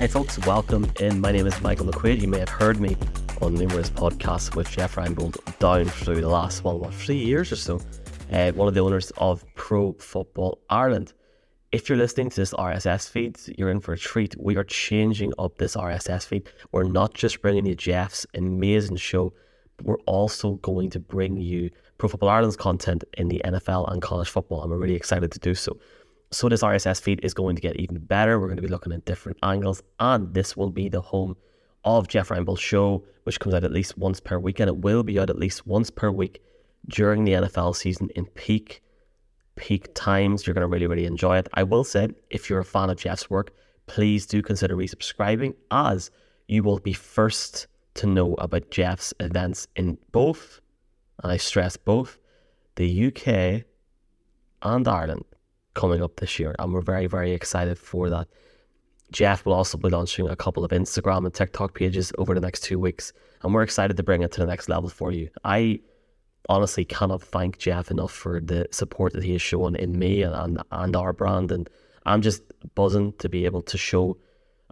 Hey folks, welcome in. My name is Michael McQuaid. You may have heard me on numerous podcasts with Jeff Reinebold down through the last, well, what, three years or so. Uh, one of the owners of Pro Football Ireland. If you're listening to this RSS feed, you're in for a treat. We are changing up this RSS feed. We're not just bringing you Jeff's amazing show, but we're also going to bring you Pro Football Ireland's content in the NFL and college football, and we're really excited to do so. So this RSS feed is going to get even better. We're going to be looking at different angles, and this will be the home of Jeff Reinebold's show, which comes out at least once per week, and it will be out at least once per week during the NFL season in peak peak times. You're going to really, really enjoy it. I will say, if you're a fan of Jeff's work, please do consider resubscribing as you will be first to know about Jeff's events in both, and I stress both, the UK and Ireland coming up this year. And we're very, very excited for that. Jeff will also be launching a couple of Instagram and TikTok pages over the next two weeks. And we're excited to bring it to the next level for you. I honestly cannot thank Jeff enough for the support that he has shown in me and, and, our brand. And I'm just buzzing to be able to show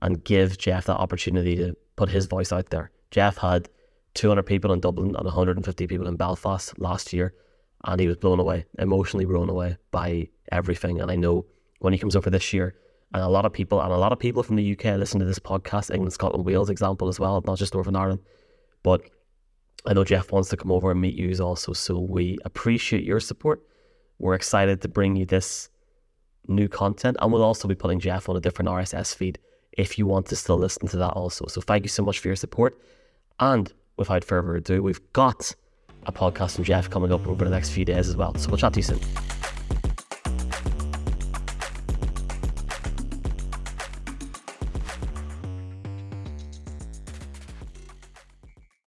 and give Jeff that opportunity to put his voice out there. Jeff had 200 people in Dublin and 150 people in Belfast last year, and he was blown away, emotionally blown away by everything. And I know when he comes over this year, and a lot of people, and a lot of people from the UK listen to this podcast, England, Scotland, Wales example as well, not just Northern Ireland. But I know Jeff wants to come over and meet you also, so we appreciate your support. We're excited to bring you this new content, and we'll also be putting Jeff on a different RSS feed if you want to still listen to that also. So thank you so much for your support. And without further ado, we've got a podcast from Jeff coming up over the next few days as well. So we'll chat to you soon.